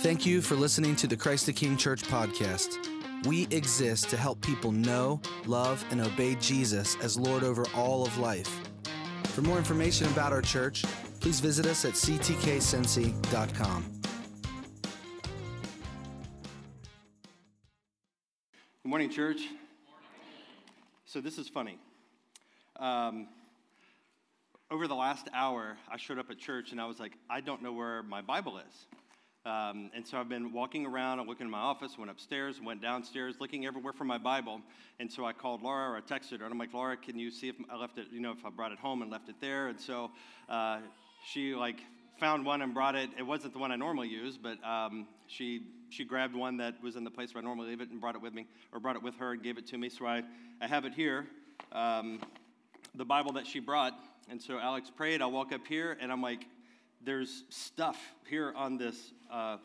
Thank you for listening to the Christ the King Church podcast. We exist to help people know, love, and obey Jesus as Lord over all of life. For more information about our church, please visit us at ctkcincy.com. Good morning, church. So, this is funny. Um, over the last hour, I showed up at church and I was like, I don't know where my Bible is. Um, and so I've been walking around, I'm looking in my office, went upstairs, went downstairs, looking everywhere for my Bible. And so I called Laura or I texted her, and I'm like, Laura, can you see if I left it, you know, if I brought it home and left it there? And so uh, she like found one and brought it. It wasn't the one I normally use, but um, she she grabbed one that was in the place where I normally leave it and brought it with me, or brought it with her and gave it to me. So I, I have it here, um, the Bible that she brought. And so Alex prayed. I walk up here, and I'm like, there's stuff here on this uh,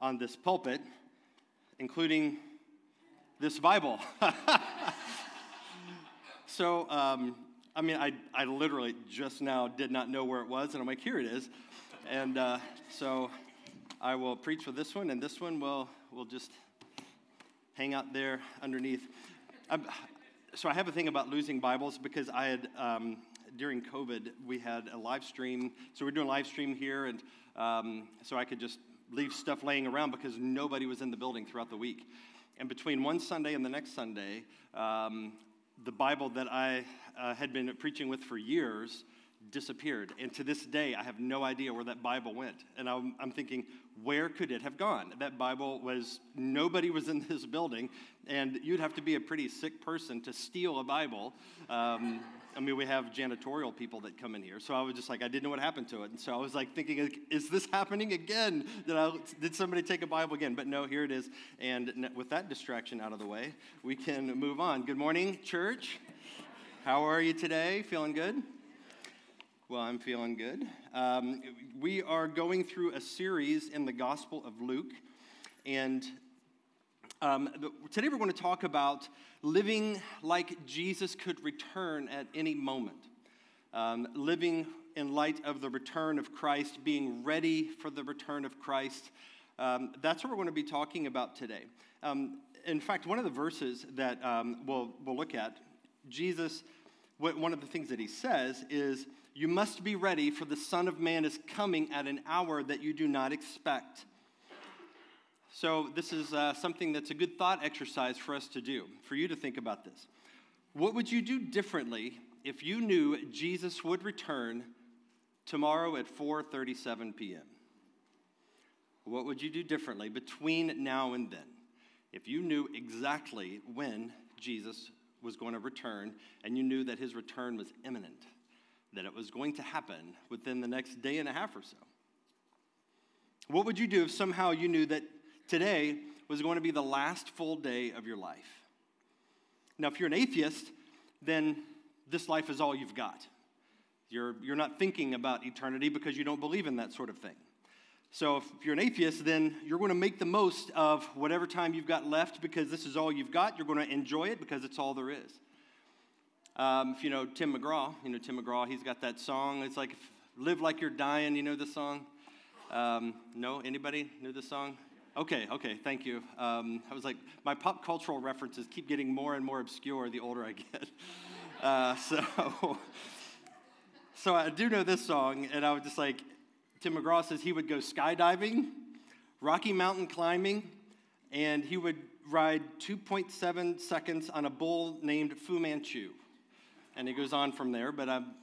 on this pulpit, including this Bible. so, um, I mean, I, I literally just now did not know where it was, and I'm like, here it is. And uh, so I will preach with this one, and this one will, will just hang out there underneath. I'm, so I have a thing about losing Bibles because I had, um, during COVID, we had a live stream. So we're doing live stream here, and um, so I could just leave stuff laying around because nobody was in the building throughout the week. And between one Sunday and the next Sunday, um, the Bible that I uh, had been preaching with for years disappeared. And to this day, I have no idea where that Bible went. And I'm, I'm, thinking, where could it have gone? That Bible was, nobody was in this building, and you'd have to be a pretty sick person to steal a Bible. Um, I mean, we have janitorial people that come in here. So I was just like, I didn't know what happened to it. And so I was like thinking, is this happening again? Did, I, did somebody take a Bible again? But no, here it is. And with that distraction out of the way, we can move on. Good morning, church. How are you today? Feeling good? Well, I'm feeling good. Um, we are going through a series in the Gospel of Luke. And um, today we're going to talk about living like Jesus could return at any moment, um, living in light of the return of Christ, being ready for the return of Christ. Um, that's what we're going to be talking about today. Um, in fact, one of the verses that um, we'll, we'll look at, Jesus, one of the things that he says is, You must be ready, for the Son of Man is coming at an hour that you do not expect. So, this is uh, something that's a good thought exercise for us to do, for you to think about this. What would you do differently if you knew Jesus would return tomorrow at 4:37 p.m.? What would you do differently between now and then if you knew exactly when Jesus was going to return and you knew that his return was imminent, that it was going to happen within the next day and a half or so? What would you do if somehow you knew that today was going to be the last full day of your life. Now, if you're an atheist, then this life is all you've got. You're, you're not thinking about eternity because you don't believe in that sort of thing. So, if you're an atheist, then you're going to make the most of whatever time you've got left because this is all you've got. You're going to enjoy it because it's all there is. Um, if you know Tim McGraw, you know Tim McGraw, he's got that song. It's like, live like you're dying. You know the song? Um, no? Anybody know the song? Okay, okay, thank you. Um, I was like, my pop cultural references keep getting more and more obscure the older I get. Uh, so, so I do know this song, and I was just like, Tim McGraw says he would go skydiving, Rocky Mountain climbing, and he would ride 2.7 seconds on a bull named Fu Manchu. And he goes on from there, but I'm,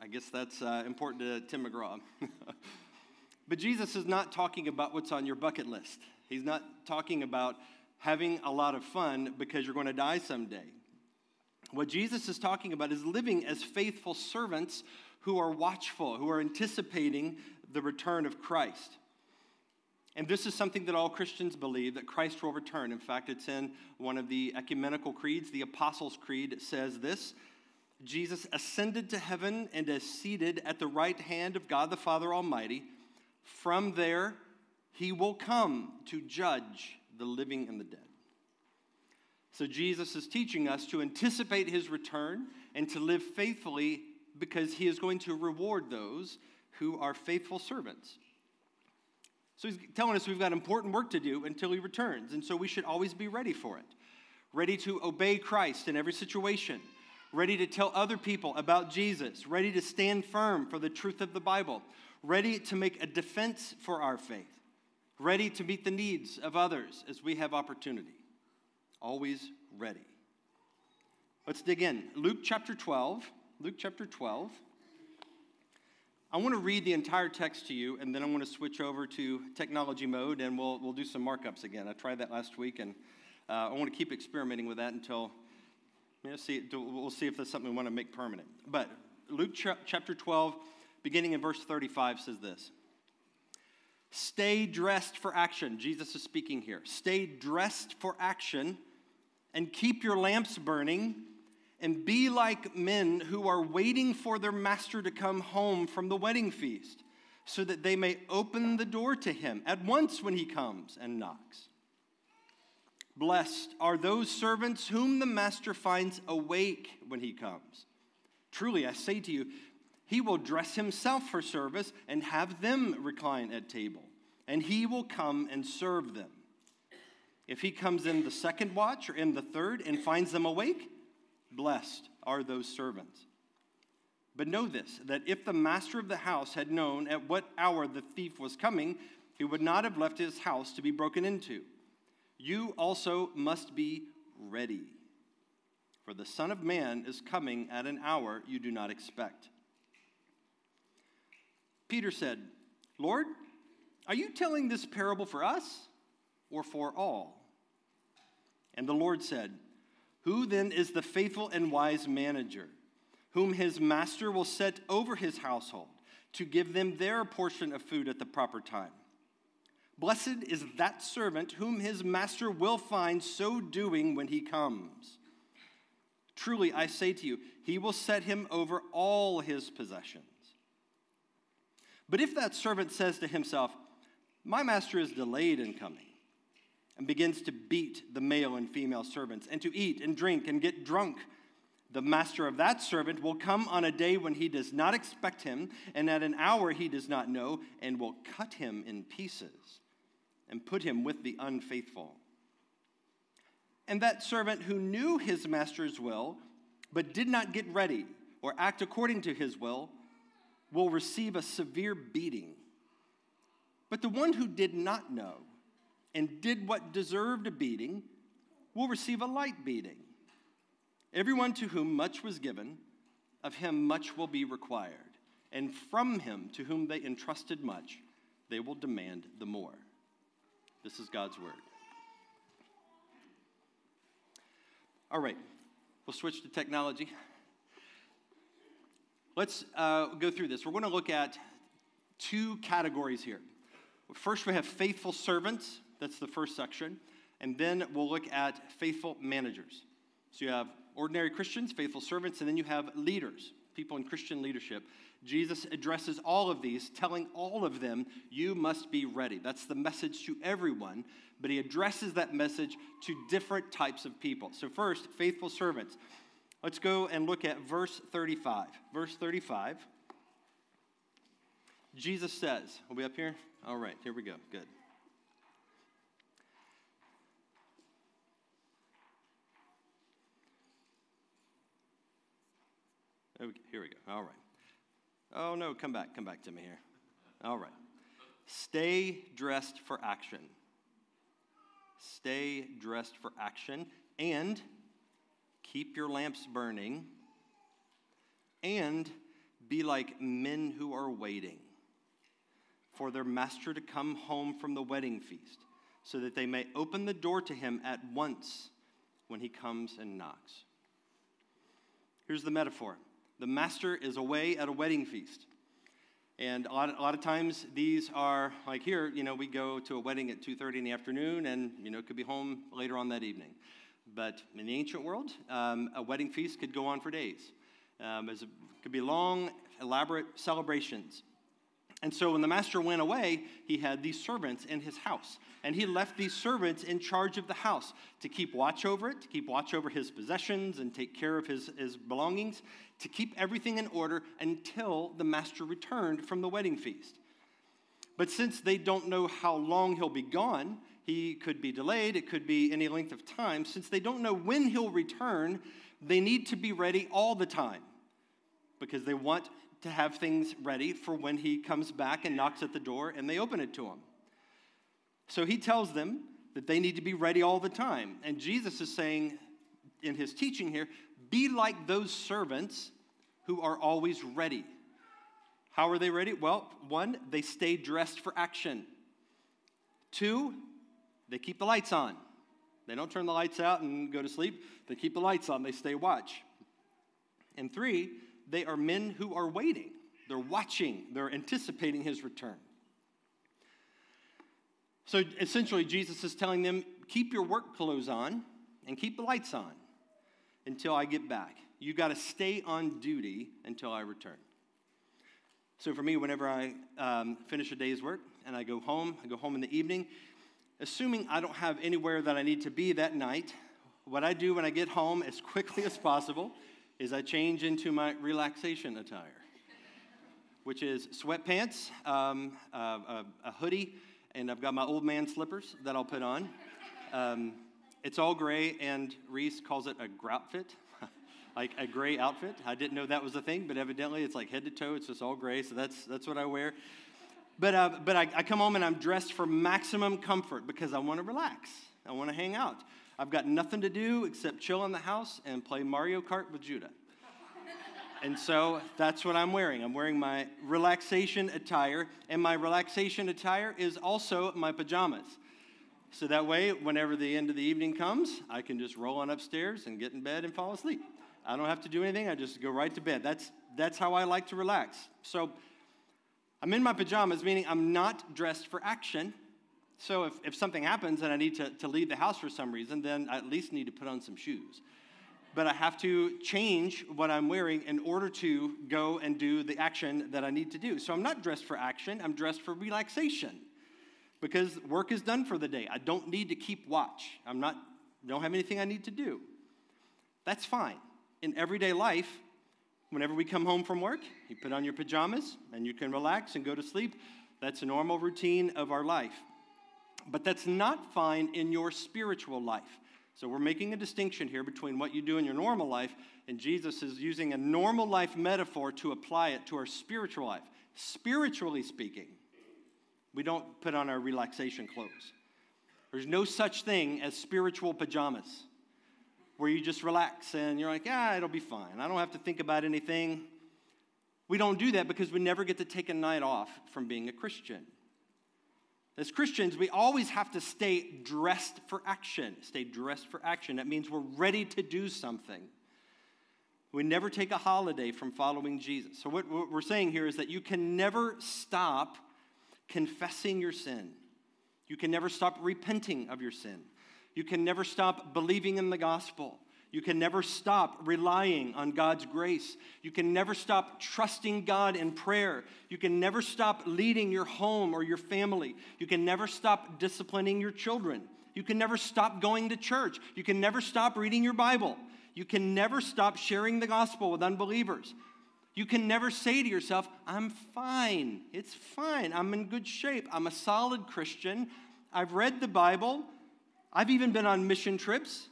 I guess that's uh, important to Tim McGraw. But Jesus is not talking about what's on your bucket list. He's not talking about having a lot of fun because you're going to die someday. What Jesus is talking about is living as faithful servants who are watchful, who are anticipating the return of Christ. And this is something that all Christians believe that Christ will return. In fact, it's in one of the ecumenical creeds, the Apostles' Creed says this Jesus ascended to heaven and is seated at the right hand of God the Father Almighty. From there, he will come to judge the living and the dead. So, Jesus is teaching us to anticipate his return and to live faithfully because he is going to reward those who are faithful servants. So he's telling us we've got important work to do until he returns. And so we should always be ready for it. Ready to obey Christ in every situation. Ready to tell other people about Jesus. Ready to stand firm for the truth of the Bible. Ready to make a defense for our faith. Ready to meet the needs of others as we have opportunity. Always ready. Let's dig in. Luke chapter 12. Luke chapter 12. I want to read the entire text to you, and then I'm going to switch over to technology mode, and we'll, we'll do some markups again. I tried that last week, and uh, I want to keep experimenting with that until you know, see, we'll see if that's something we want to make permanent. But Luke ch- chapter 12, beginning in verse 35, says this Stay dressed for action. Jesus is speaking here. Stay dressed for action and keep your lamps burning and be like men who are waiting for their master to come home from the wedding feast, so that they may open the door to him at once when he comes and knocks. Blessed are those servants whom the master finds awake when he comes. Truly, I say to you, he will dress himself for service and have them recline at table, and he will come and serve them. If he comes in the second watch or in the third and finds them awake, Blessed are those servants. But know this that if the master of the house had known at what hour the thief was coming, he would not have left his house to be broken into. You also must be ready, for the Son of Man is coming at an hour you do not expect. Peter said, Lord, are you telling this parable for us or for all? And the Lord said, who then is the faithful and wise manager, whom his master will set over his household to give them their portion of food at the proper time? Blessed is that servant whom his master will find so doing when he comes. Truly, I say to you, he will set him over all his possessions. But if that servant says to himself, My master is delayed in coming, and begins to beat the male and female servants, and to eat and drink and get drunk. The master of that servant will come on a day when he does not expect him, and at an hour he does not know, and will cut him in pieces and put him with the unfaithful. And that servant who knew his master's will, but did not get ready or act according to his will, will receive a severe beating. But the one who did not know, and did what deserved a beating will receive a light beating. Everyone to whom much was given, of him much will be required. And from him to whom they entrusted much, they will demand the more. This is God's word. All right, we'll switch to technology. Let's uh, go through this. We're going to look at two categories here. First, we have faithful servants, that's the first section. And then we'll look at faithful managers. So you have ordinary Christians, faithful servants, and then you have leaders, people in Christian leadership. Jesus addresses all of these, telling all of them, You must be ready. That's the message to everyone, but he addresses that message to different types of people. So, first, faithful servants. Let's go and look at verse 35. Verse 35. Jesus says, Will we up here? All right, here we go. Good. Oh, here we go. All right. Oh, no, come back. Come back to me here. All right. Stay dressed for action. Stay dressed for action and keep your lamps burning and be like men who are waiting for their master to come home from the wedding feast so that they may open the door to him at once when he comes and knocks. Here's the metaphor the master is away at a wedding feast. And a lot, a lot of times these are like here, you know, we go to a wedding at 2:30 in the afternoon, and you know, could be home later on that evening. But in the ancient world, um, a wedding feast could go on for days. Um, it could be long, elaborate celebrations. And so when the master went away, he had these servants in his house. And he left these servants in charge of the house to keep watch over it, to keep watch over his possessions and take care of his, his belongings, to keep everything in order until the master returned from the wedding feast. But since they don't know how long he'll be gone, he could be delayed, it could be any length of time. Since they don't know when he'll return, they need to be ready all the time because they want to have things ready for when he comes back and knocks at the door and they open it to him. So he tells them that they need to be ready all the time. And Jesus is saying in his teaching here, be like those servants who are always ready. How are they ready? Well, one, they stay dressed for action. Two, they keep the lights on. They don't turn the lights out and go to sleep. They keep the lights on, they stay watch. And three, they are men who are waiting. They're watching, they're anticipating his return. So essentially, Jesus is telling them keep your work clothes on and keep the lights on until I get back. You've got to stay on duty until I return. So for me, whenever I um, finish a day's work and I go home, I go home in the evening, assuming I don't have anywhere that I need to be that night, what I do when I get home as quickly as possible is I change into my relaxation attire, which is sweatpants, um, uh, a, a, hoodie, and I've got my old man slippers that I'll put on. Um, it's all gray, and Reese calls it a groutfit, like a gray outfit. I didn't know that was a thing, but evidently it's like head to toe. It's just all gray, so that's that's what I wear. But uh, but I, I come home and I'm dressed for maximum comfort because I want to relax. I want to hang out. I've got nothing to do except chill in the house and play Mario Kart with Judah. and so that's what I'm wearing. I'm wearing my relaxation attire, and my relaxation attire is also my pajamas. So that way, whenever the end of the evening comes, I can just roll on upstairs and get in bed and fall asleep. I don't have to do anything, I just go right to bed. That's, that's how I like to relax. So I'm in my pajamas, meaning I'm not dressed for action. So if, if something happens and I need to, to leave the house for some reason, then I at least need to put on some shoes. But I have to change what I'm wearing in order to go and do the action that I need to do. So I'm not dressed for action, I'm dressed for relaxation because work is done for the day. I don't need to keep watch. I'm not don't have anything I need to do. That's fine. In everyday life, whenever we come home from work, you put on your pajamas and you can relax and go to sleep. That's a normal routine of our life. But that's not fine in your spiritual life. So we're making a distinction here between what you do in your normal life, and Jesus is using a normal life metaphor to apply it to our spiritual life. Spiritually speaking, we don't put on our relaxation clothes. There's no such thing as spiritual pajamas where you just relax and you're like, yeah, it'll be fine. I don't have to think about anything. We don't do that because we never get to take a night off from being a Christian. As Christians, we always have to stay dressed for action. Stay dressed for action. That means we're ready to do something. We never take a holiday from following Jesus. So, what, we're saying here is that you can never stop confessing your sin. You can never stop repenting of your sin. You can never stop believing in the gospel. You can never stop relying on God's grace. You can never stop trusting God in prayer. You can never stop leading your home or your family. You can never stop disciplining your children. You can never stop going to church. You can never stop reading your Bible. You can never stop sharing the gospel with unbelievers. You can never say to yourself, I'm fine. It's fine. I'm in good shape. I'm a solid Christian. I've read the Bible. I've even been on mission trips.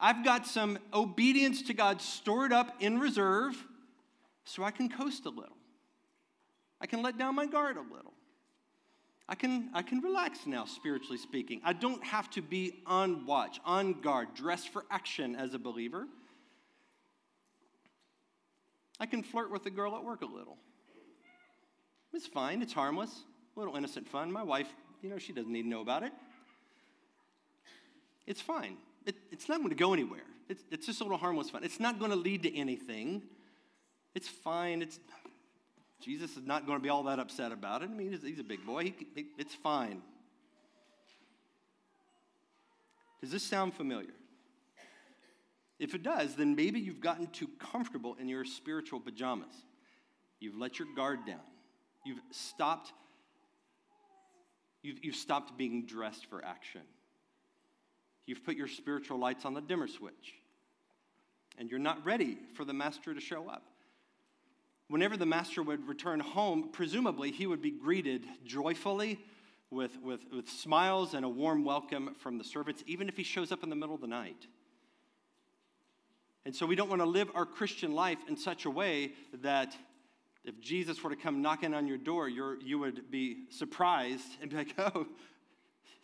I've got some obedience to God stored up in reserve so I can coast a little. I can let down my guard a little. I can, I can relax now, spiritually speaking. I don't have to be on watch, on guard, dressed for action as a believer. I can flirt with the girl at work a little. It's fine, it's harmless, a little innocent fun. My wife, you know, she doesn't need to know about it. It's fine it, it's not going to go anywhere. It's, it's just a little harmless fun. It's not going to lead to anything. It's fine. It's, Jesus is not going to be all that upset about it. I mean, he's, he's a big boy. He, he, it's fine. Does this sound familiar? If it does, then maybe you've gotten too comfortable in your spiritual pajamas. You've let your guard down. You've stopped, you've, you've stopped being dressed for action. You've put your spiritual lights on the dimmer switch. And you're not ready for the master to show up. whenever the master would return home, presumably he would be greeted joyfully with, with, with smiles and a warm welcome from the servants, even if he shows up in the middle of the night. And so we don't want to live our Christian life in such a way that if Jesus were to come knocking on your door, you you would be surprised and be like, oh,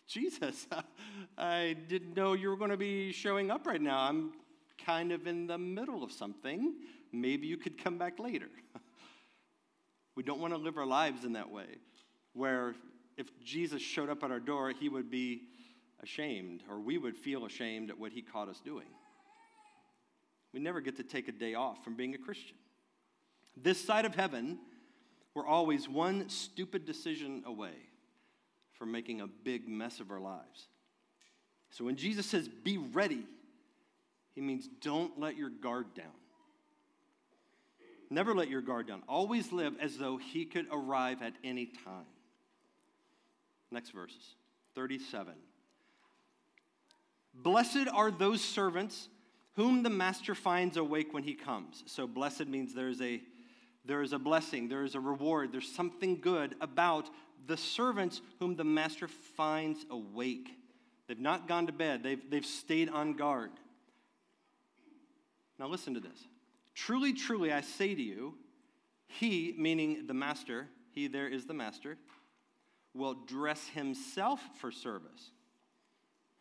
Jesus, I didn't know you were going to be showing up right now. I'm kind of in the middle of something. Maybe you could come back later. we don't want to live our lives in that way, where if Jesus showed up at our door, he would be ashamed, or we would feel ashamed at what he caught us doing. We never get to take a day off from being a Christian. This side of heaven, we're always one stupid decision away from making a big mess of our lives. So when Jesus says, be ready, he means don't let your guard down. Never let your guard down. Always live as though he could arrive at any time. Next verses 37. Blessed are those servants whom the master finds awake when he comes. So blessed means there's a there is a blessing, there is a reward, there's something good about the servants whom the master finds awake. They've not gone to bed, they've, they've stayed on guard. Now, listen to this. Truly, truly, I say to you, he, meaning the master, he there is the master, will dress himself for service.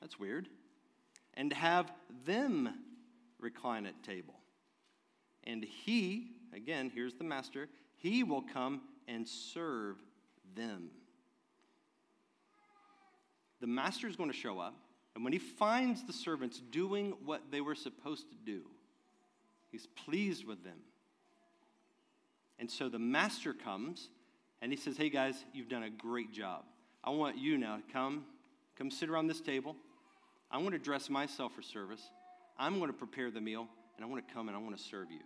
That's weird. And have them recline at table. And he, again, here's the master, he will come and serve them. The master is going to show up, and when he finds the servants doing what they were supposed to do, he's pleased with them. And so the master comes and he says, Hey guys, you've done a great job. I want you now to come, come sit around this table. I want to dress myself for service. I'm going to prepare the meal, and I want to come and I want to serve you.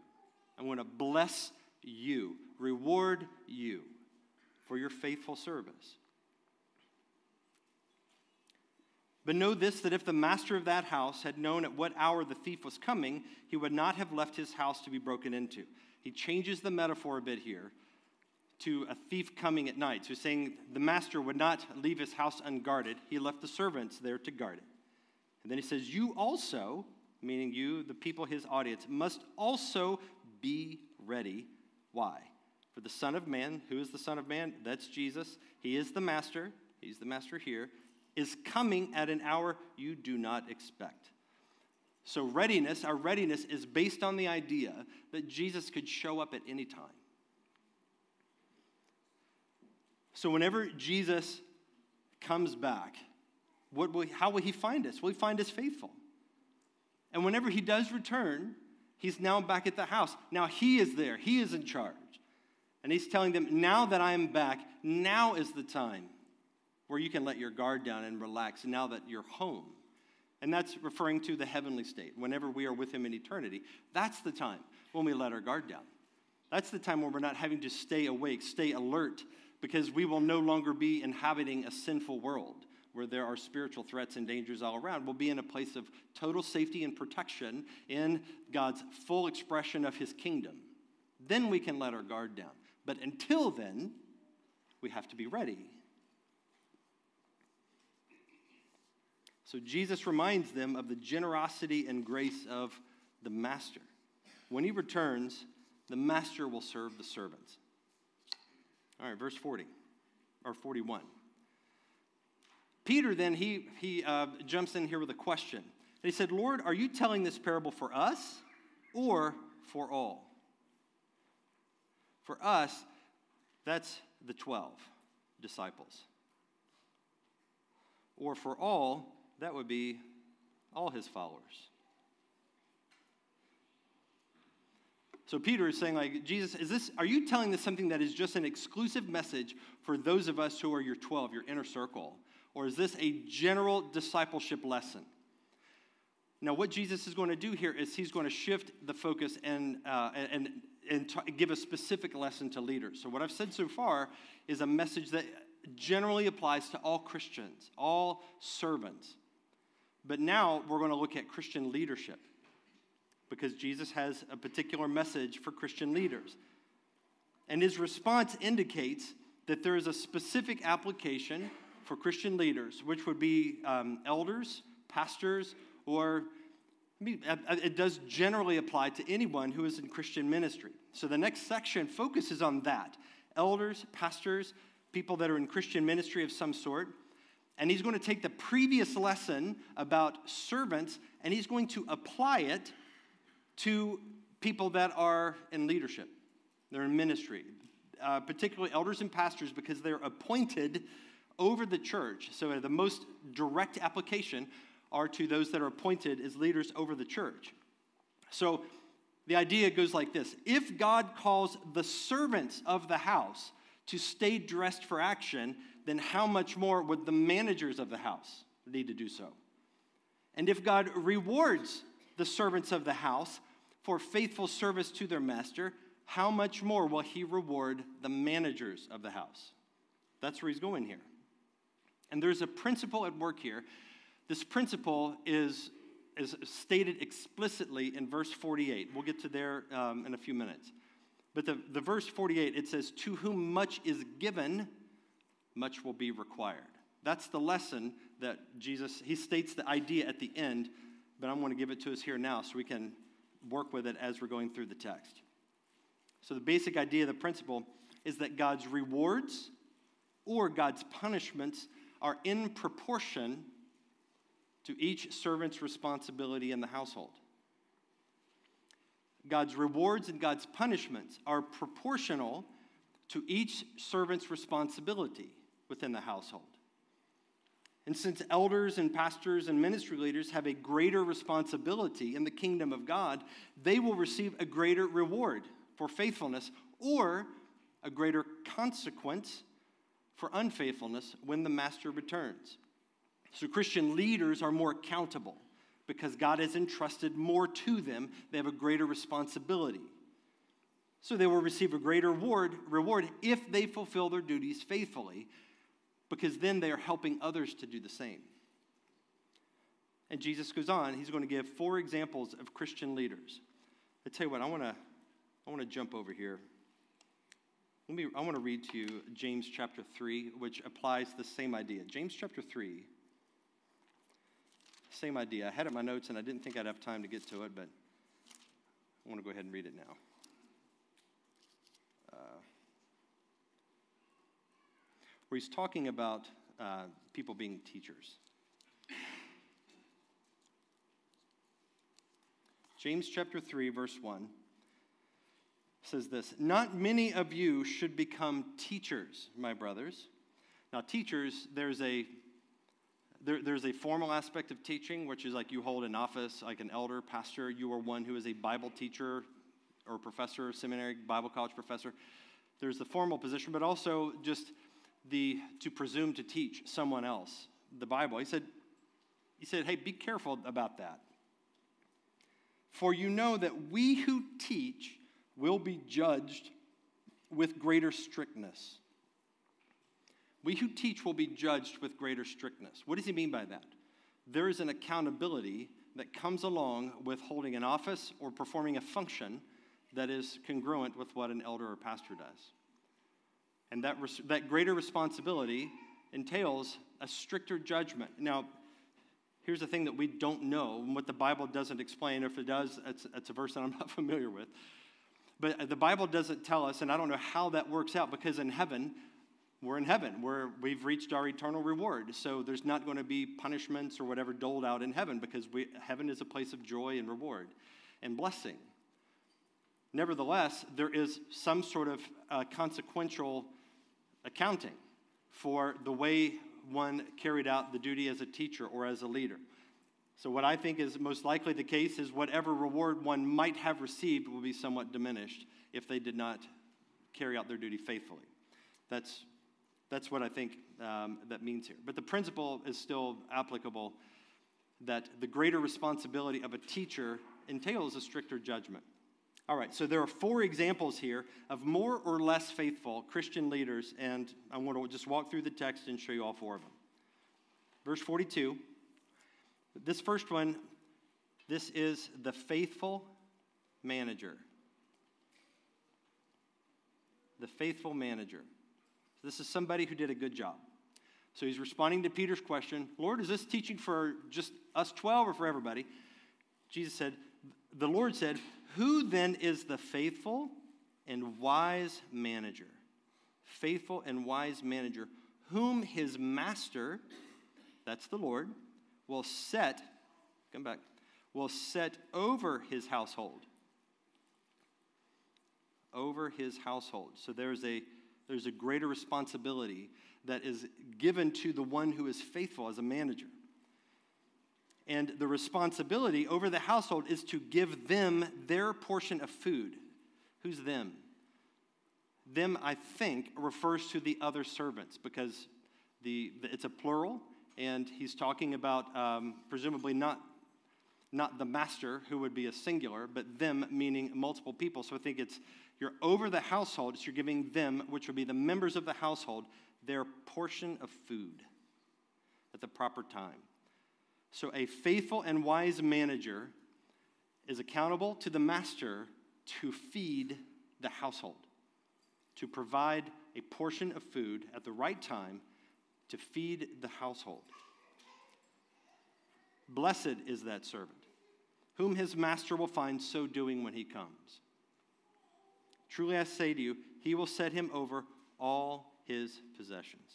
I want to bless you, reward you for your faithful service. But know this that if the master of that house had known at what hour the thief was coming, he would not have left his house to be broken into. He changes the metaphor a bit here to a thief coming at night. So he's saying the master would not leave his house unguarded, he left the servants there to guard it. And then he says, You also, meaning you, the people, his audience, must also be ready. Why? For the Son of Man, who is the Son of Man? That's Jesus. He is the Master. He's the Master here. Is coming at an hour you do not expect. So, readiness, our readiness is based on the idea that Jesus could show up at any time. So, whenever Jesus comes back, what will, how will he find us? Will he find us faithful? And whenever he does return, he's now back at the house. Now he is there, he is in charge. And he's telling them, now that I am back, now is the time where you can let your guard down and relax now that you're home. And that's referring to the heavenly state. Whenever we are with him in eternity, that's the time when we let our guard down. That's the time when we're not having to stay awake, stay alert, because we will no longer be inhabiting a sinful world where there are spiritual threats and dangers all around. We'll be in a place of total safety and protection in God's full expression of his kingdom. Then we can let our guard down. But until then, we have to be ready. So Jesus reminds them of the generosity and grace of the master. When he returns, the master will serve the servants. All right, verse 40 or 41. Peter then, he, he uh, jumps in here with a question. And he said, Lord, are you telling this parable for us or for all? For us, that's the 12 disciples. Or for all, that would be all his followers. So Peter is saying, like, Jesus, is this, are you telling this something that is just an exclusive message for those of us who are your 12, your inner circle? Or is this a general discipleship lesson? Now, what Jesus is going to do here is he's going to shift the focus and, uh, and, and t- give a specific lesson to leaders. So, what I've said so far is a message that generally applies to all Christians, all servants. But now we're going to look at Christian leadership because Jesus has a particular message for Christian leaders. And his response indicates that there is a specific application for Christian leaders, which would be um, elders, pastors, or it does generally apply to anyone who is in Christian ministry. So the next section focuses on that elders, pastors, people that are in Christian ministry of some sort. And he's going to take the previous lesson about servants and he's going to apply it to people that are in leadership, they're in ministry, uh, particularly elders and pastors, because they're appointed over the church. So the most direct application are to those that are appointed as leaders over the church. So the idea goes like this If God calls the servants of the house to stay dressed for action, then how much more would the managers of the house need to do so? And if God rewards the servants of the house for faithful service to their master, how much more will he reward the managers of the house? That's where he's going here. And there's a principle at work here this principle is, is stated explicitly in verse 48. We'll get to there um, in a few minutes. But the, the verse 48, it says, To whom much is given, much will be required. That's the lesson that Jesus, he states the idea at the end, but I'm going to give it to us here now so we can work with it as we're going through the text. So, the basic idea, the principle, is that God's rewards or God's punishments are in proportion to each servant's responsibility in the household. God's rewards and God's punishments are proportional to each servant's responsibility within the household. And since elders and pastors and ministry leaders have a greater responsibility in the kingdom of God, they will receive a greater reward for faithfulness or a greater consequence for unfaithfulness when the master returns. So Christian leaders are more accountable because God has entrusted more to them. They have a greater responsibility. So they will receive a greater reward, reward if they fulfill their duties faithfully, because then they are helping others to do the same. And Jesus goes on, he's going to give four examples of Christian leaders. I tell you what, I want to I want to jump over here. Let me, I want to read to you James chapter 3, which applies the same idea. James chapter 3 same idea. I had it in my notes and I didn't think I'd have time to get to it, but I want to go ahead and read it now. Uh, where he's talking about uh, people being teachers. James chapter 3, verse 1 says this Not many of you should become teachers, my brothers. Now, teachers, there's a there, there's a formal aspect of teaching, which is like you hold an office, like an elder, pastor. You are one who is a Bible teacher or professor, seminary, Bible college professor. There's the formal position, but also just the to presume to teach someone else the Bible. He said, he said, hey, be careful about that. For you know that we who teach will be judged with greater strictness. We who teach will be judged with greater strictness. What does he mean by that? There is an accountability that comes along with holding an office or performing a function that is congruent with what an elder or pastor does. And that, res- that greater responsibility entails a stricter judgment. Now, here's the thing that we don't know, and what the Bible doesn't explain. If it does, it's, it's a verse that I'm not familiar with. But the Bible doesn't tell us, and I don't know how that works out because in heaven, we're in heaven where we've reached our eternal reward. So there's not going to be punishments or whatever doled out in heaven because we, heaven is a place of joy and reward and blessing. Nevertheless, there is some sort of uh, consequential accounting for the way one carried out the duty as a teacher or as a leader. So, what I think is most likely the case is whatever reward one might have received will be somewhat diminished if they did not carry out their duty faithfully. That's that's what I think um, that means here. But the principle is still applicable that the greater responsibility of a teacher entails a stricter judgment. All right, so there are four examples here of more or less faithful Christian leaders, and I want to just walk through the text and show you all four of them. Verse 42, this first one, this is the faithful manager. the faithful manager. This is somebody who did a good job. So he's responding to Peter's question Lord, is this teaching for just us 12 or for everybody? Jesus said, The Lord said, Who then is the faithful and wise manager? Faithful and wise manager, whom his master, that's the Lord, will set, come back, will set over his household. Over his household. So there's a there's a greater responsibility that is given to the one who is faithful as a manager. And the responsibility over the household is to give them their portion of food. Who's them? Them, I think, refers to the other servants because the, it's a plural, and he's talking about um, presumably not, not the master, who would be a singular, but them meaning multiple people. So I think it's you're over the household, so you're giving them, which would be the members of the household, their portion of food at the proper time. So, a faithful and wise manager is accountable to the master to feed the household, to provide a portion of food at the right time to feed the household. Blessed is that servant, whom his master will find so doing when he comes. Truly I say to you, he will set him over all his possessions.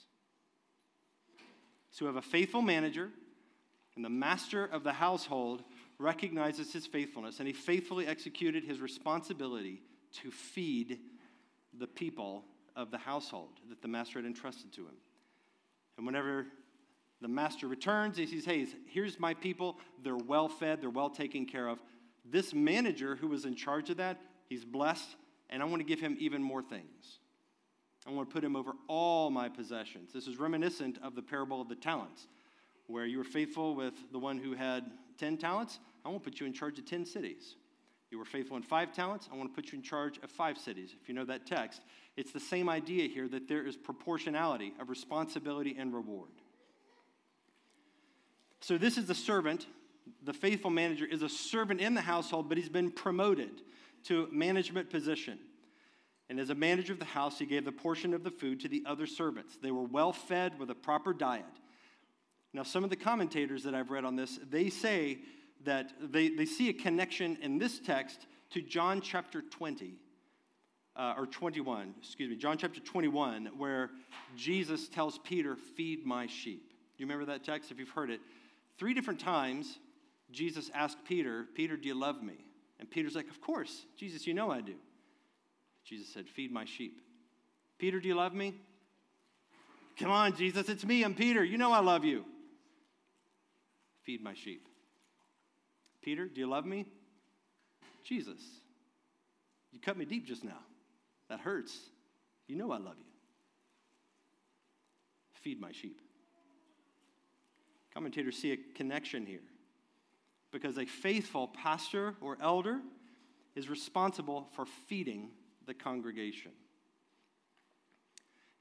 So we have a faithful manager, and the master of the household recognizes his faithfulness, and he faithfully executed his responsibility to feed the people of the household that the master had entrusted to him. And whenever the master returns, he says, Hey, here's my people. They're well fed, they're well taken care of. This manager who was in charge of that, he's blessed, and I want to give him even more things. I want to put him over all my possessions. This is reminiscent of the parable of the talents, where you were faithful with the one who had 10 talents. I want to put you in charge of 10 cities. You were faithful in five talents. I want to put you in charge of five cities. If you know that text, it's the same idea here that there is proportionality of responsibility and reward. So, this is the servant. The faithful manager is a servant in the household, but he's been promoted to management position. And as a manager of the house, he gave the portion of the food to the other servants. They were well fed with a proper diet. Now, some of the commentators that I've read on this, they say that they, they see a connection in this text to John chapter 20, uh, or 21, excuse me, John chapter 21, where Jesus tells Peter, Feed my sheep. Do you remember that text if you've heard it? Three different times, Jesus asked Peter, Peter, do you love me? And Peter's like, Of course, Jesus, you know I do. Jesus said, Feed my sheep. Peter, do you love me? Come on, Jesus, it's me. I'm Peter. You know I love you. Feed my sheep. Peter, do you love me? Jesus, you cut me deep just now. That hurts. You know I love you. Feed my sheep. Commentators see a connection here because a faithful pastor or elder is responsible for feeding the congregation.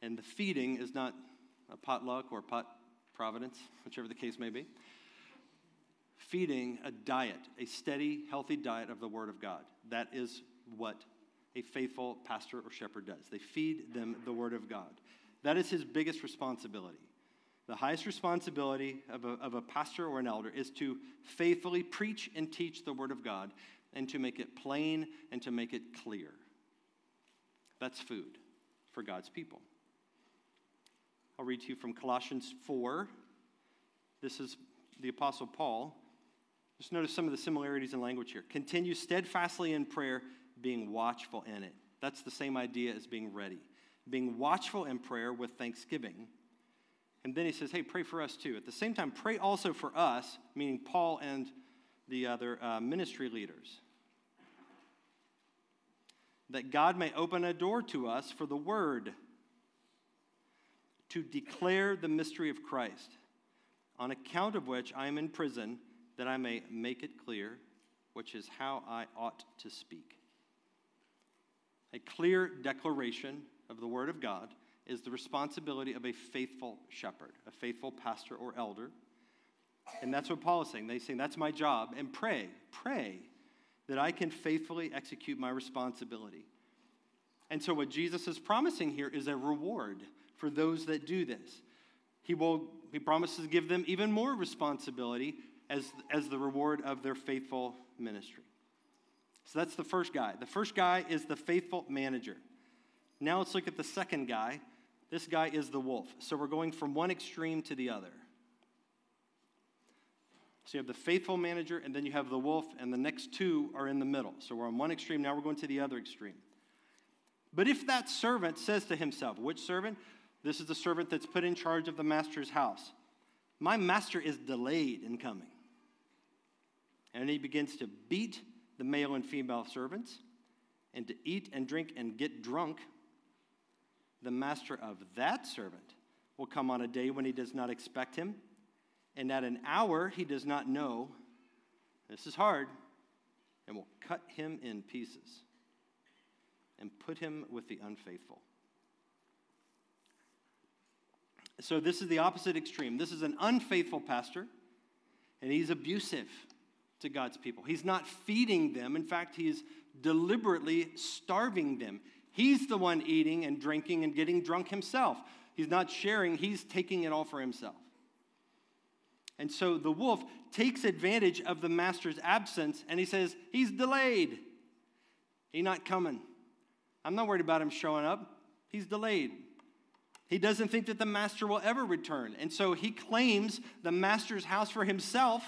And the feeding is not a potluck or pot providence, whichever the case may be. Feeding a diet, a steady, healthy diet of the Word of God. That is what a faithful pastor or shepherd does. They feed them the Word of God. That is his biggest responsibility. The highest responsibility of a, of a pastor or an elder is to faithfully preach and teach the Word of God and to make it plain and to make it clear. That's food for God's people. I'll read to you from Colossians 4. This is the Apostle Paul. Just notice some of the similarities in language here. Continue steadfastly in prayer, being watchful in it. That's the same idea as being ready. Being watchful in prayer with thanksgiving and then he says, hey, pray for us too. At the same time, pray also for us, meaning Paul and the other uh, ministry leaders, that God may open a door to us for the word to declare the mystery of Christ, on account of which I am in prison, that I may make it clear, which is how I ought to speak. A clear declaration of the word of God is the responsibility of a faithful shepherd, a faithful pastor or elder. And that's what Paul is saying. They're saying, That's my job. And pray, pray that I can faithfully execute my responsibility. And so, what Jesus is promising here is a reward for those that do this. He, will, he promises to give them even more responsibility as, as the reward of their faithful ministry. So that's the first guy. The first guy is the faithful manager. Now let's look at the second guy. This guy is the wolf. So we're going from one extreme to the other. So you have the faithful manager, and then you have the wolf, and the next two are in the middle. So we're on one extreme, now we're going to the other extreme. But if that servant says to himself, which servant? This is the servant that's put in charge of the master's house. My master is delayed in coming. And he begins to beat the male and female servants and to eat and drink and get drunk. The master of that servant will come on a day when he does not expect him, and at an hour he does not know. This is hard, and will cut him in pieces and put him with the unfaithful. So, this is the opposite extreme. This is an unfaithful pastor, and he's abusive to God's people. He's not feeding them. In fact, he's deliberately starving them. He's the one eating and drinking and getting drunk himself. He's not sharing, he's taking it all for himself. And so the wolf takes advantage of the master's absence and he says, He's delayed. He's not coming. I'm not worried about him showing up. He's delayed. He doesn't think that the master will ever return. And so he claims the master's house for himself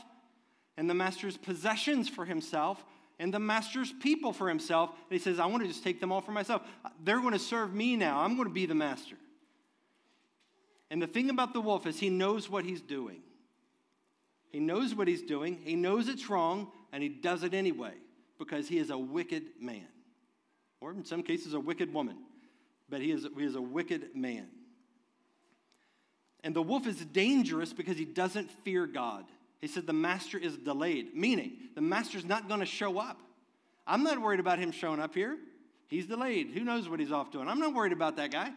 and the master's possessions for himself and the master's people for himself. And he says, I want to just take them all for myself. Uh, they're going to serve me now. I'm going to be the master. And the thing about the wolf is he knows what he's doing. He knows what he's doing, he knows it's wrong, and he does it anyway because he is a wicked man. Or in some cases, a wicked woman. But he is, he is a wicked man. And the wolf is dangerous because he doesn't fear God. He said, The master is delayed, meaning the master's not going to show up. I'm not worried about him showing up here. He's delayed. Who knows what he's off doing? I'm not worried about that guy.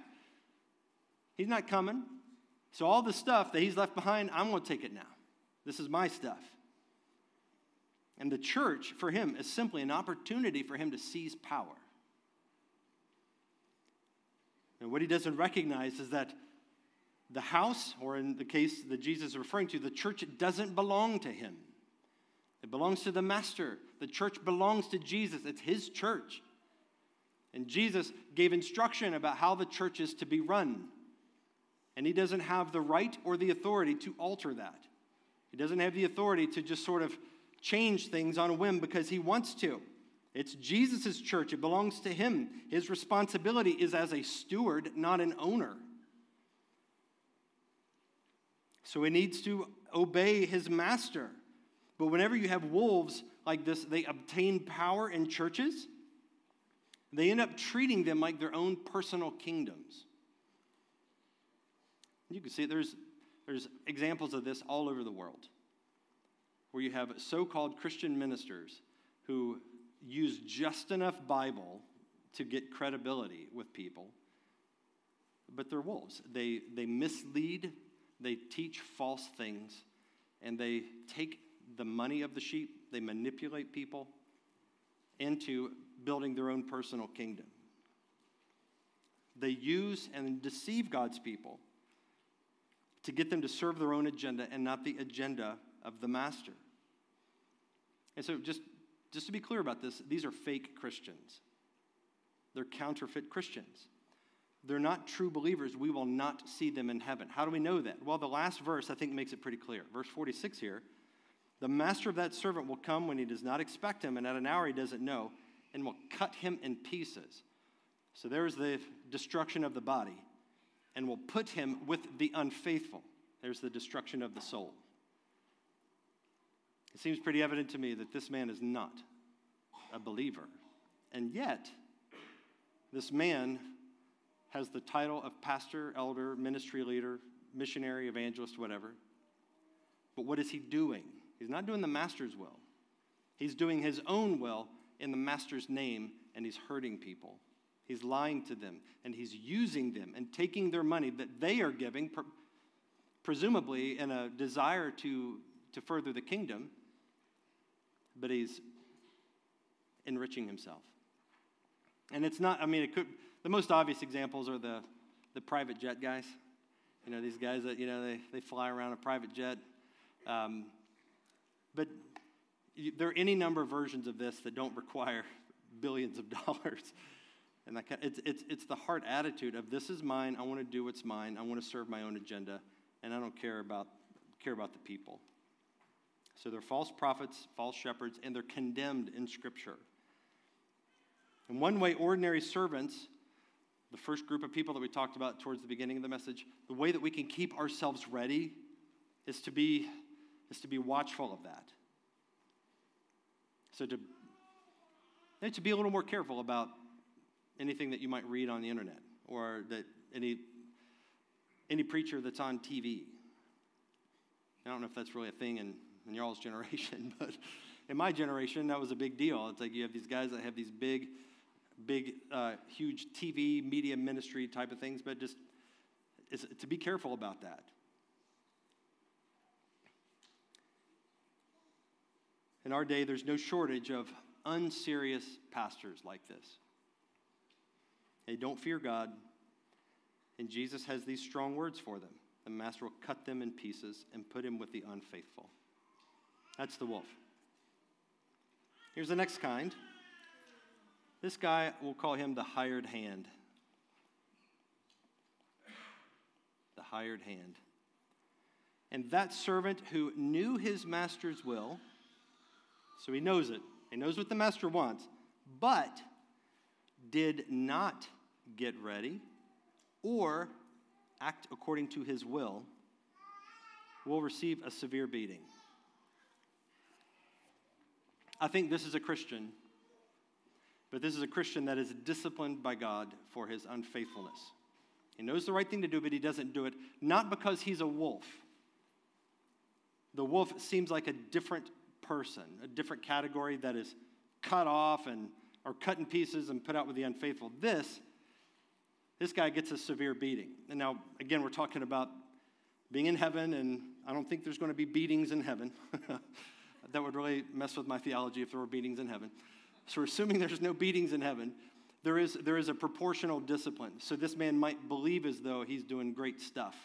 He's not coming. So, all the stuff that he's left behind, I'm going to take it now. This is my stuff. And the church, for him, is simply an opportunity for him to seize power. And what he doesn't recognize is that the house, or in the case that Jesus is referring to, the church doesn't belong to him. It belongs to the master. The church belongs to Jesus. It's his church. And Jesus gave instruction about how the church is to be run. And he doesn't have the right or the authority to alter that. He doesn't have the authority to just sort of change things on a whim because he wants to. It's Jesus' church, it belongs to him. His responsibility is as a steward, not an owner. So he needs to obey his master. But whenever you have wolves like this, they obtain power in churches. They end up treating them like their own personal kingdoms. You can see there's, there's examples of this all over the world where you have so called Christian ministers who use just enough Bible to get credibility with people, but they're wolves. They, they mislead they teach false things, and they take the money of the sheep, they manipulate people into building their own personal kingdom. They use and deceive God's people to get them to serve their own agenda and not the agenda of the master. And so, just, just to be clear about this, these are fake Christians. They're counterfeit Christians they're not true believers, we will not see them in heaven. How do we know that? Well, the last verse I think makes it pretty clear. Verse 46 here The master of that servant will come when he does not expect him, and at an hour he doesn't know, and will cut him in pieces. So there's the destruction of the body, and will put him with the unfaithful. There's the destruction of the soul. It seems pretty evident to me that this man is not a believer. And yet, this man has the title of pastor, elder, ministry leader, missionary, evangelist, whatever. But what is he doing? He's not doing the master's will. He's doing his own will in the master's name, and he's hurting people. He's lying to them, and he's using them and taking their money that they are giving, presumably in a desire to, to further the kingdom, but he's enriching himself. And it's not, I mean, it could, the most obvious examples are the, the private jet guys. You know, these guys that, you know, they, they fly around a private jet. Um, but you, there are any number of versions of this that don't require billions of dollars. And that, it's, it's, it's the heart attitude of this is mine, I want to do what's mine, I want to serve my own agenda, and I don't care about, care about the people. So they're false prophets, false shepherds, and they're condemned in Scripture. In one way, ordinary servants, the first group of people that we talked about towards the beginning of the message, the way that we can keep ourselves ready is to be, is to be watchful of that. So to, to be a little more careful about anything that you might read on the internet or that any, any preacher that's on TV. I don't know if that's really a thing in, in y'all's generation, but in my generation, that was a big deal. It's like you have these guys that have these big, big, uh, huge TV, media ministry type of things, but just to be careful about that. In our day, there's no shortage of unserious pastors like this. They don't fear God, and Jesus has these strong words for them. The master will cut them in pieces and put him with the unfaithful. That's the wolf. Here's the next kind. This guy, we'll call him the hired hand. The hired hand. And that servant who knew his master's will, so he knows it, he knows what the master wants, but did not get ready or act according to his will will receive a severe beating. I think this is a Christian, but this is a Christian that is disciplined by God for his unfaithfulness. He knows the right thing to do, but he doesn't do it, not because he's a wolf. The wolf seems like a different person, a different category that is cut off and or cut in pieces and put out with the unfaithful. This this guy gets a severe beating. And now, again, we're talking about being in heaven, and I don't think there's going to be beatings in heaven. that would really mess with my theology if there were beatings in heaven. So, we're assuming there's no beatings in heaven. There is, there is a proportional discipline. So, this man might believe as though he's doing great stuff,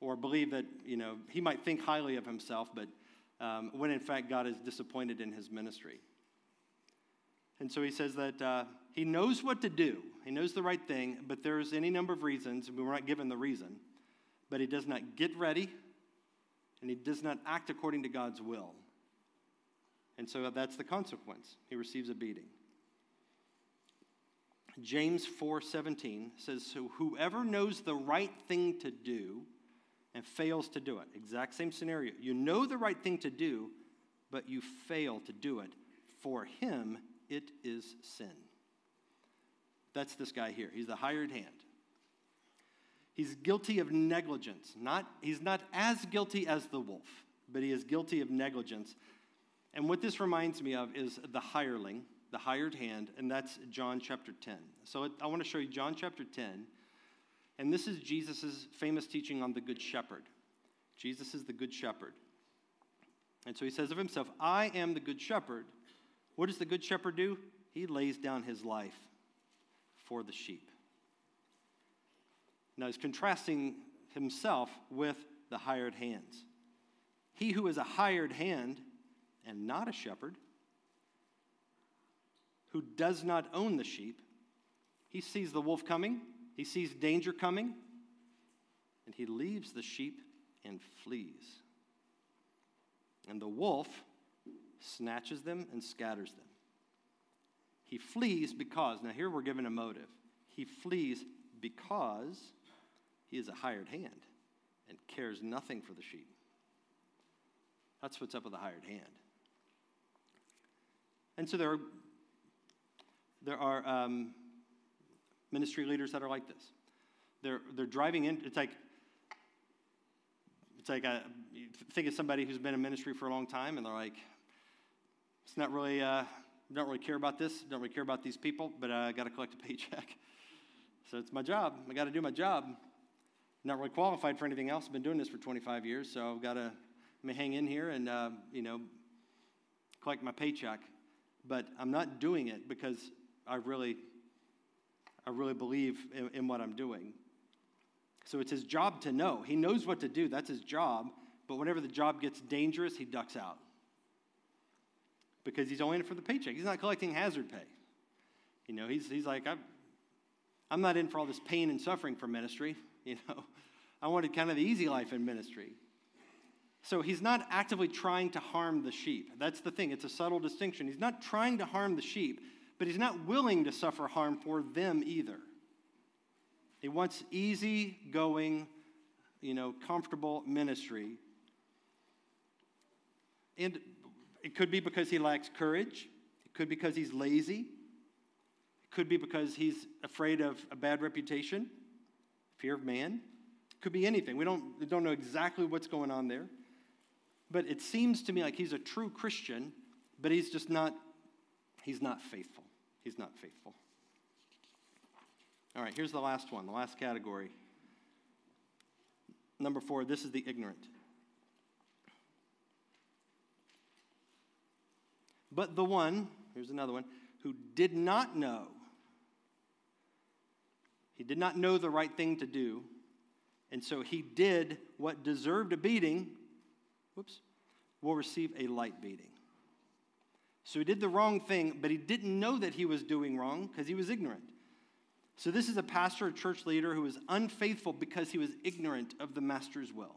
or believe that, you know, he might think highly of himself, but um, when in fact God is disappointed in his ministry. And so he says that uh, he knows what to do, he knows the right thing, but there's any number of reasons, we were not given the reason, but he does not get ready and he does not act according to God's will. And so that's the consequence. He receives a beating. James 4:17 says so whoever knows the right thing to do and fails to do it. Exact same scenario. You know the right thing to do, but you fail to do it. For him it is sin. That's this guy here. He's the hired hand. He's guilty of negligence. Not, he's not as guilty as the wolf, but he is guilty of negligence. And what this reminds me of is the hireling, the hired hand, and that's John chapter 10. So I want to show you John chapter 10. And this is Jesus' famous teaching on the Good Shepherd. Jesus is the Good Shepherd. And so he says of himself, I am the Good Shepherd. What does the Good Shepherd do? He lays down his life for the sheep. Now he's contrasting himself with the hired hands. He who is a hired hand and not a shepherd, who does not own the sheep, he sees the wolf coming, he sees danger coming, and he leaves the sheep and flees. And the wolf snatches them and scatters them. He flees because, now here we're given a motive. He flees because he is a hired hand and cares nothing for the sheep. That's what's up with the hired hand. And so there are, there are um, ministry leaders that are like this. They're, they're driving in, it's like, it's like a, think of somebody who's been in ministry for a long time and they're like, it's not really, uh, don't really care about this, don't really care about these people, but uh, I got to collect a paycheck. So it's my job. I got to do my job. Not really qualified for anything else. I've been doing this for 25 years, so I've got to hang in here and, uh, you know, collect my paycheck. But I'm not doing it because I really, I really believe in, in what I'm doing. So it's his job to know. He knows what to do, that's his job. But whenever the job gets dangerous, he ducks out because he's only in it for the paycheck. He's not collecting hazard pay. You know, he's, he's like, I'm, I'm not in for all this pain and suffering for ministry. You know, I wanted kind of the easy life in ministry. So he's not actively trying to harm the sheep. That's the thing, it's a subtle distinction. He's not trying to harm the sheep, but he's not willing to suffer harm for them either. He wants easy going, you know, comfortable ministry. And it could be because he lacks courage. It could be because he's lazy. It could be because he's afraid of a bad reputation, fear of man. It could be anything. We don't, we don't know exactly what's going on there. But it seems to me like he's a true Christian, but he's just not, he's not faithful. He's not faithful. All right, here's the last one, the last category. Number four, this is the ignorant. But the one, here's another one, who did not know, he did not know the right thing to do, and so he did what deserved a beating, whoops, will receive a light beating. So he did the wrong thing, but he didn't know that he was doing wrong because he was ignorant. So this is a pastor, a church leader who was unfaithful because he was ignorant of the master's will.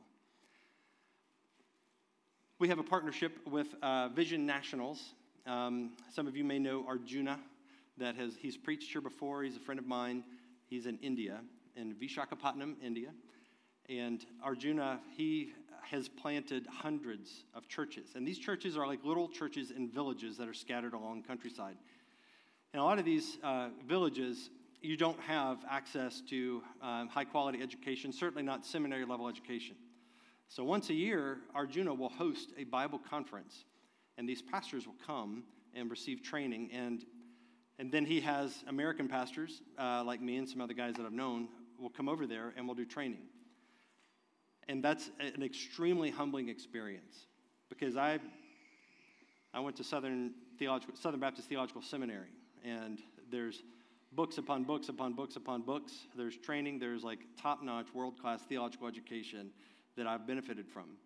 We have a partnership with uh, Vision Nationals, um, some of you may know Arjuna, that has he's preached here before. He's a friend of mine. He's in India, in Vishakhapatnam, India. And Arjuna, he has planted hundreds of churches. And these churches are like little churches in villages that are scattered along countryside. And a lot of these uh, villages, you don't have access to um, high quality education, certainly not seminary level education. So once a year, Arjuna will host a Bible conference and these pastors will come and receive training. And, and then he has American pastors, uh, like me and some other guys that I've known, will come over there and we'll do training. And that's an extremely humbling experience because I, I went to Southern, Theological, Southern Baptist Theological Seminary, and there's books upon books upon books upon books. There's training, there's like top notch, world class theological education that I've benefited from.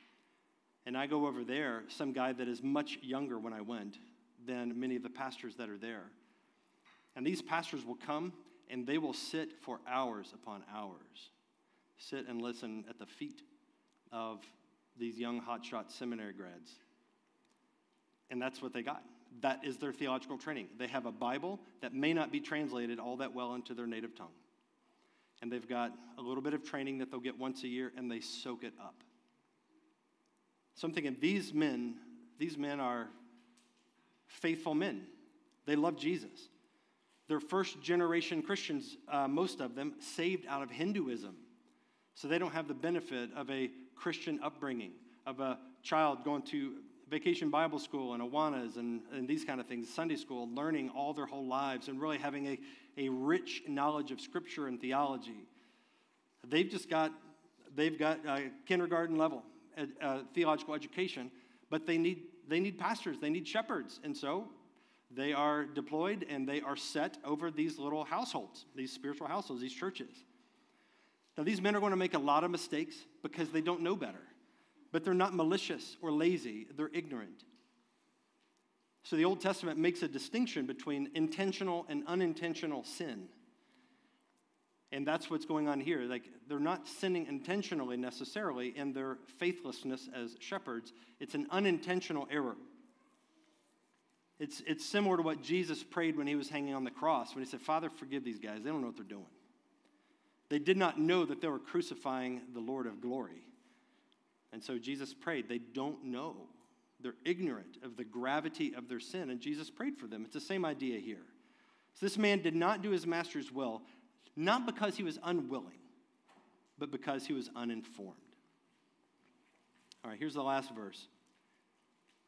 And I go over there, some guy that is much younger when I went than many of the pastors that are there. And these pastors will come and they will sit for hours upon hours, sit and listen at the feet of these young hotshot seminary grads. And that's what they got. That is their theological training. They have a Bible that may not be translated all that well into their native tongue. And they've got a little bit of training that they'll get once a year and they soak it up. So I'm thinking, these men, these men are faithful men. They love Jesus. They're first generation Christians, uh, most of them, saved out of Hinduism. So they don't have the benefit of a Christian upbringing, of a child going to vacation Bible school and Awanas and, and these kind of things, Sunday school, learning all their whole lives and really having a, a rich knowledge of Scripture and theology. They've just got, they've got kindergarten level theological education, but they need, they need pastors, they need shepherds. And so they are deployed and they are set over these little households, these spiritual households, these churches. Now, these men are going to make a lot of mistakes because they don't know better, but they're not malicious or lazy, they're ignorant. So the Old Testament makes a distinction between intentional and unintentional sin. And that's what's going on here. Like, they're not sinning intentionally necessarily in their faithlessness as shepherds, it's an unintentional error. It's, it's similar to what Jesus prayed when he was hanging on the cross, when he said, Father, forgive these guys. They don't know what they're doing. They did not know that they were crucifying the Lord of glory. And so Jesus prayed. They don't know. They're ignorant of the gravity of their sin, and Jesus prayed for them. It's the same idea here. So this man did not do his master's will not because he was unwilling, but because he was uninformed. All right, here's the last verse.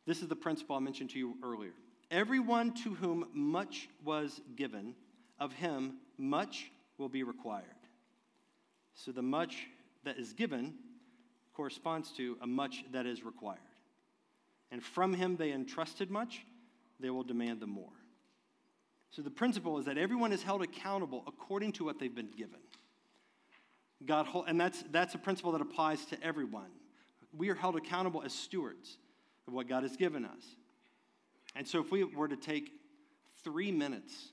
This is the principle I mentioned to you earlier. Everyone to whom much was given, of him much will be required. So the much that is given corresponds to a much that is required. And from him they entrusted much, they will demand the more. So the principle is that everyone is held accountable according to what they've been given. God, and that's, that's a principle that applies to everyone. We are held accountable as stewards of what God has given us. And so if we were to take three minutes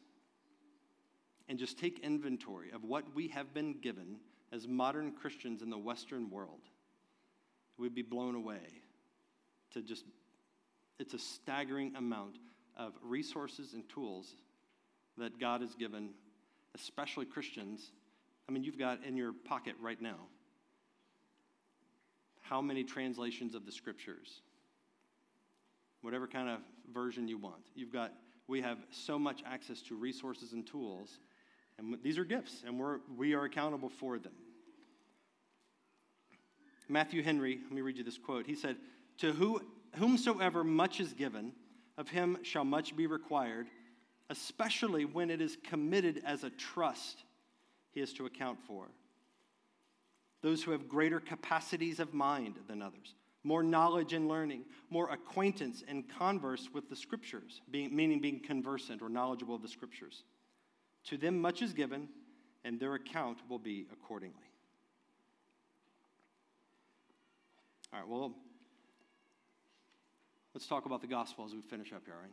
and just take inventory of what we have been given as modern Christians in the Western world, we'd be blown away to just, it's a staggering amount of resources and tools that God has given, especially Christians. I mean, you've got in your pocket right now how many translations of the scriptures? Whatever kind of version you want. You've got, we have so much access to resources and tools, and these are gifts, and we're, we are accountable for them. Matthew Henry, let me read you this quote. He said, To who, whomsoever much is given, of him shall much be required, especially when it is committed as a trust he is to account for. Those who have greater capacities of mind than others, more knowledge and learning, more acquaintance and converse with the scriptures, being, meaning being conversant or knowledgeable of the scriptures. To them much is given, and their account will be accordingly. All right, well, let's talk about the gospel as we finish up here, all right?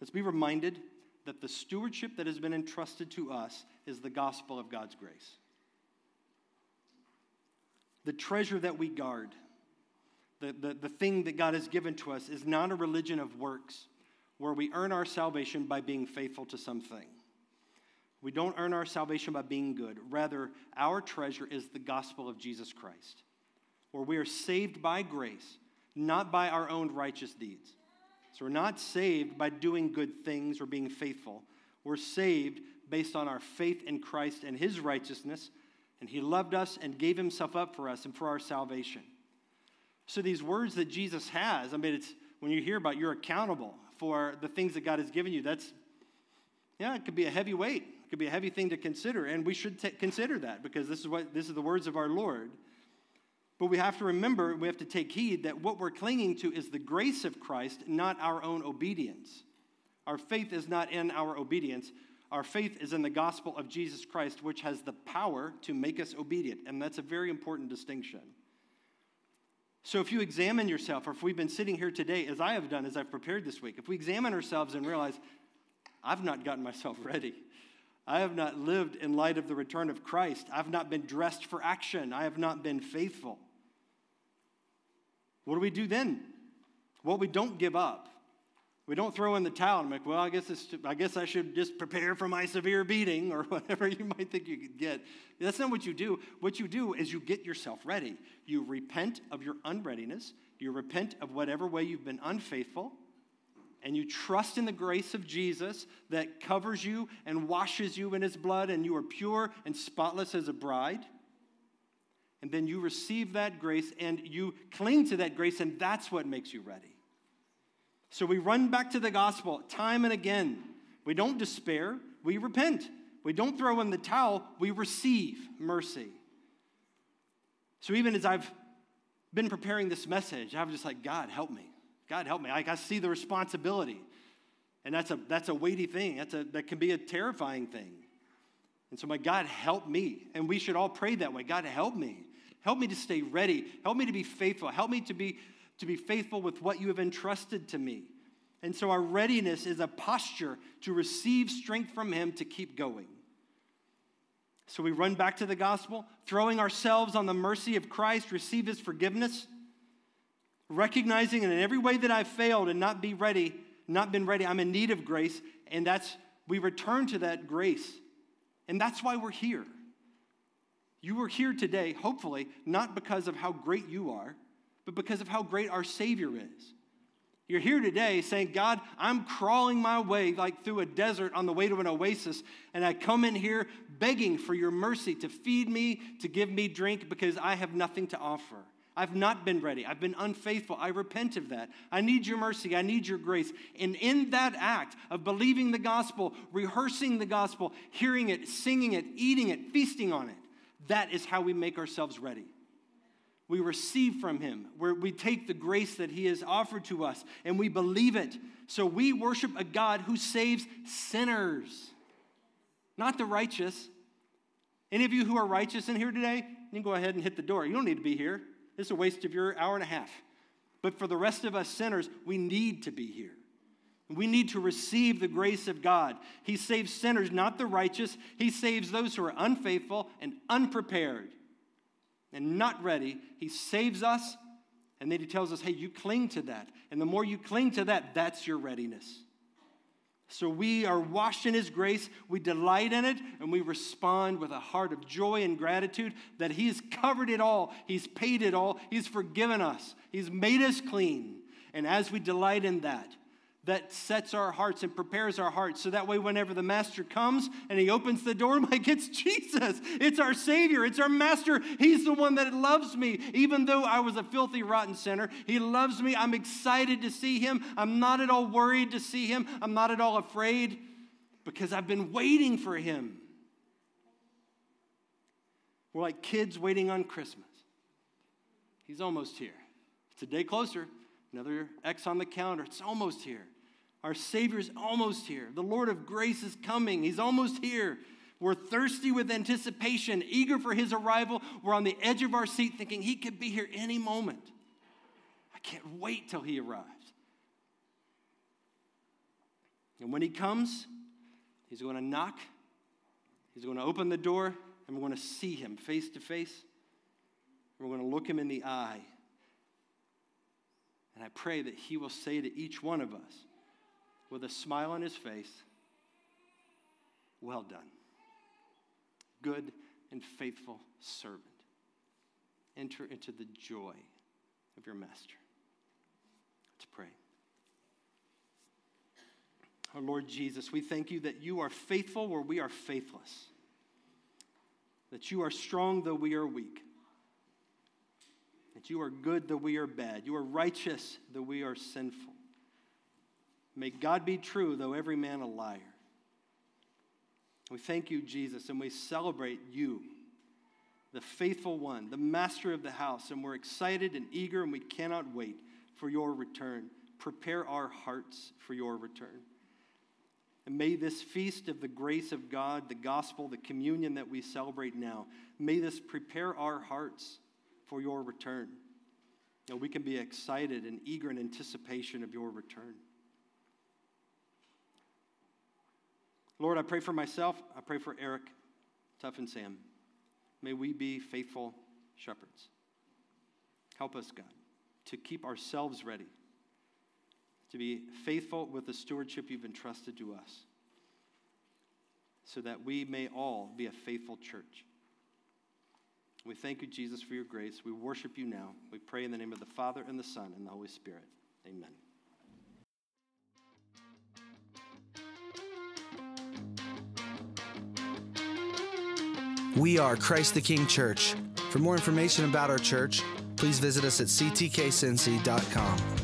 Let's be reminded that the stewardship that has been entrusted to us is the gospel of God's grace. The treasure that we guard, the, the, the thing that God has given to us, is not a religion of works where we earn our salvation by being faithful to something. We don't earn our salvation by being good. Rather, our treasure is the gospel of Jesus Christ, where we are saved by grace, not by our own righteous deeds. So we're not saved by doing good things or being faithful. We're saved based on our faith in Christ and his righteousness, and he loved us and gave himself up for us and for our salvation. So these words that Jesus has, I mean, it's when you hear about you're accountable for the things that God has given you, that's, yeah, it could be a heavy weight. Could be a heavy thing to consider, and we should t- consider that because this is what this is the words of our Lord. But we have to remember, we have to take heed that what we're clinging to is the grace of Christ, not our own obedience. Our faith is not in our obedience. Our faith is in the gospel of Jesus Christ, which has the power to make us obedient. And that's a very important distinction. So if you examine yourself, or if we've been sitting here today, as I have done as I've prepared this week, if we examine ourselves and realize, I've not gotten myself ready. I have not lived in light of the return of Christ. I've not been dressed for action. I have not been faithful. What do we do then? Well, we don't give up. We don't throw in the towel and like, well, I guess, I guess I should just prepare for my severe beating or whatever you might think you could get. That's not what you do. What you do is you get yourself ready. You repent of your unreadiness. You repent of whatever way you've been unfaithful. And you trust in the grace of Jesus that covers you and washes you in his blood, and you are pure and spotless as a bride. And then you receive that grace and you cling to that grace, and that's what makes you ready. So we run back to the gospel time and again. We don't despair, we repent. We don't throw in the towel, we receive mercy. So even as I've been preparing this message, I'm just like, God, help me. God, help me. I, I see the responsibility. And that's a, that's a weighty thing. That's a, that can be a terrifying thing. And so, my God, help me. And we should all pray that way. God, help me. Help me to stay ready. Help me to be faithful. Help me to be, to be faithful with what you have entrusted to me. And so our readiness is a posture to receive strength from Him to keep going. So we run back to the gospel, throwing ourselves on the mercy of Christ, receive His forgiveness, recognizing in every way that I've failed and not be ready, not been ready, I'm in need of grace, and that's we return to that grace. And that's why we're here. You are here today, hopefully, not because of how great you are, but because of how great our Savior is. You're here today saying, God, I'm crawling my way like through a desert on the way to an oasis, and I come in here begging for your mercy to feed me, to give me drink, because I have nothing to offer. I've not been ready. I've been unfaithful. I repent of that. I need your mercy. I need your grace. And in that act of believing the gospel, rehearsing the gospel, hearing it, singing it, eating it, feasting on it, that is how we make ourselves ready. we receive from him, where we take the grace that he has offered to us and we believe it. So we worship a God who saves sinners, not the righteous. Any of you who are righteous in here today, you can go ahead and hit the door. You don't need to be here. Is a waste of your hour and a half. But for the rest of us sinners, we need to be here. We need to receive the grace of God. He saves sinners, not the righteous. He saves those who are unfaithful and unprepared and not ready. He saves us, and then He tells us, hey, you cling to that. And the more you cling to that, that's your readiness. So we are washed in His grace, we delight in it, and we respond with a heart of joy and gratitude that He's covered it all, He's paid it all, He's forgiven us, He's made us clean. And as we delight in that, that sets our hearts and prepares our hearts. So that way, whenever the Master comes and he opens the door, I'm like, it's Jesus. It's our Savior. It's our Master. He's the one that loves me. Even though I was a filthy, rotten sinner, He loves me. I'm excited to see Him. I'm not at all worried to see Him. I'm not at all afraid because I've been waiting for Him. We're like kids waiting on Christmas. He's almost here. It's a day closer. Another X on the calendar. It's almost here. Our Savior's almost here. The Lord of grace is coming. He's almost here. We're thirsty with anticipation, eager for his arrival. We're on the edge of our seat thinking he could be here any moment. I can't wait till he arrives. And when he comes, he's going to knock, he's going to open the door, and we're going to see him face to face. We're going to look him in the eye. And I pray that he will say to each one of us, with a smile on his face, Well done, good and faithful servant. Enter into the joy of your master. Let's pray. Our Lord Jesus, we thank you that you are faithful where we are faithless, that you are strong though we are weak, that you are good though we are bad, you are righteous though we are sinful. May God be true, though every man a liar. We thank you, Jesus, and we celebrate you, the faithful one, the master of the house, and we're excited and eager, and we cannot wait for your return. Prepare our hearts for your return. And may this feast of the grace of God, the gospel, the communion that we celebrate now, may this prepare our hearts for your return. That we can be excited and eager in anticipation of your return. Lord, I pray for myself. I pray for Eric, Tough, and Sam. May we be faithful shepherds. Help us, God, to keep ourselves ready, to be faithful with the stewardship you've entrusted to us, so that we may all be a faithful church. We thank you, Jesus, for your grace. We worship you now. We pray in the name of the Father, and the Son, and the Holy Spirit. Amen. We are Christ the King Church. For more information about our church, please visit us at ctkcincy.com.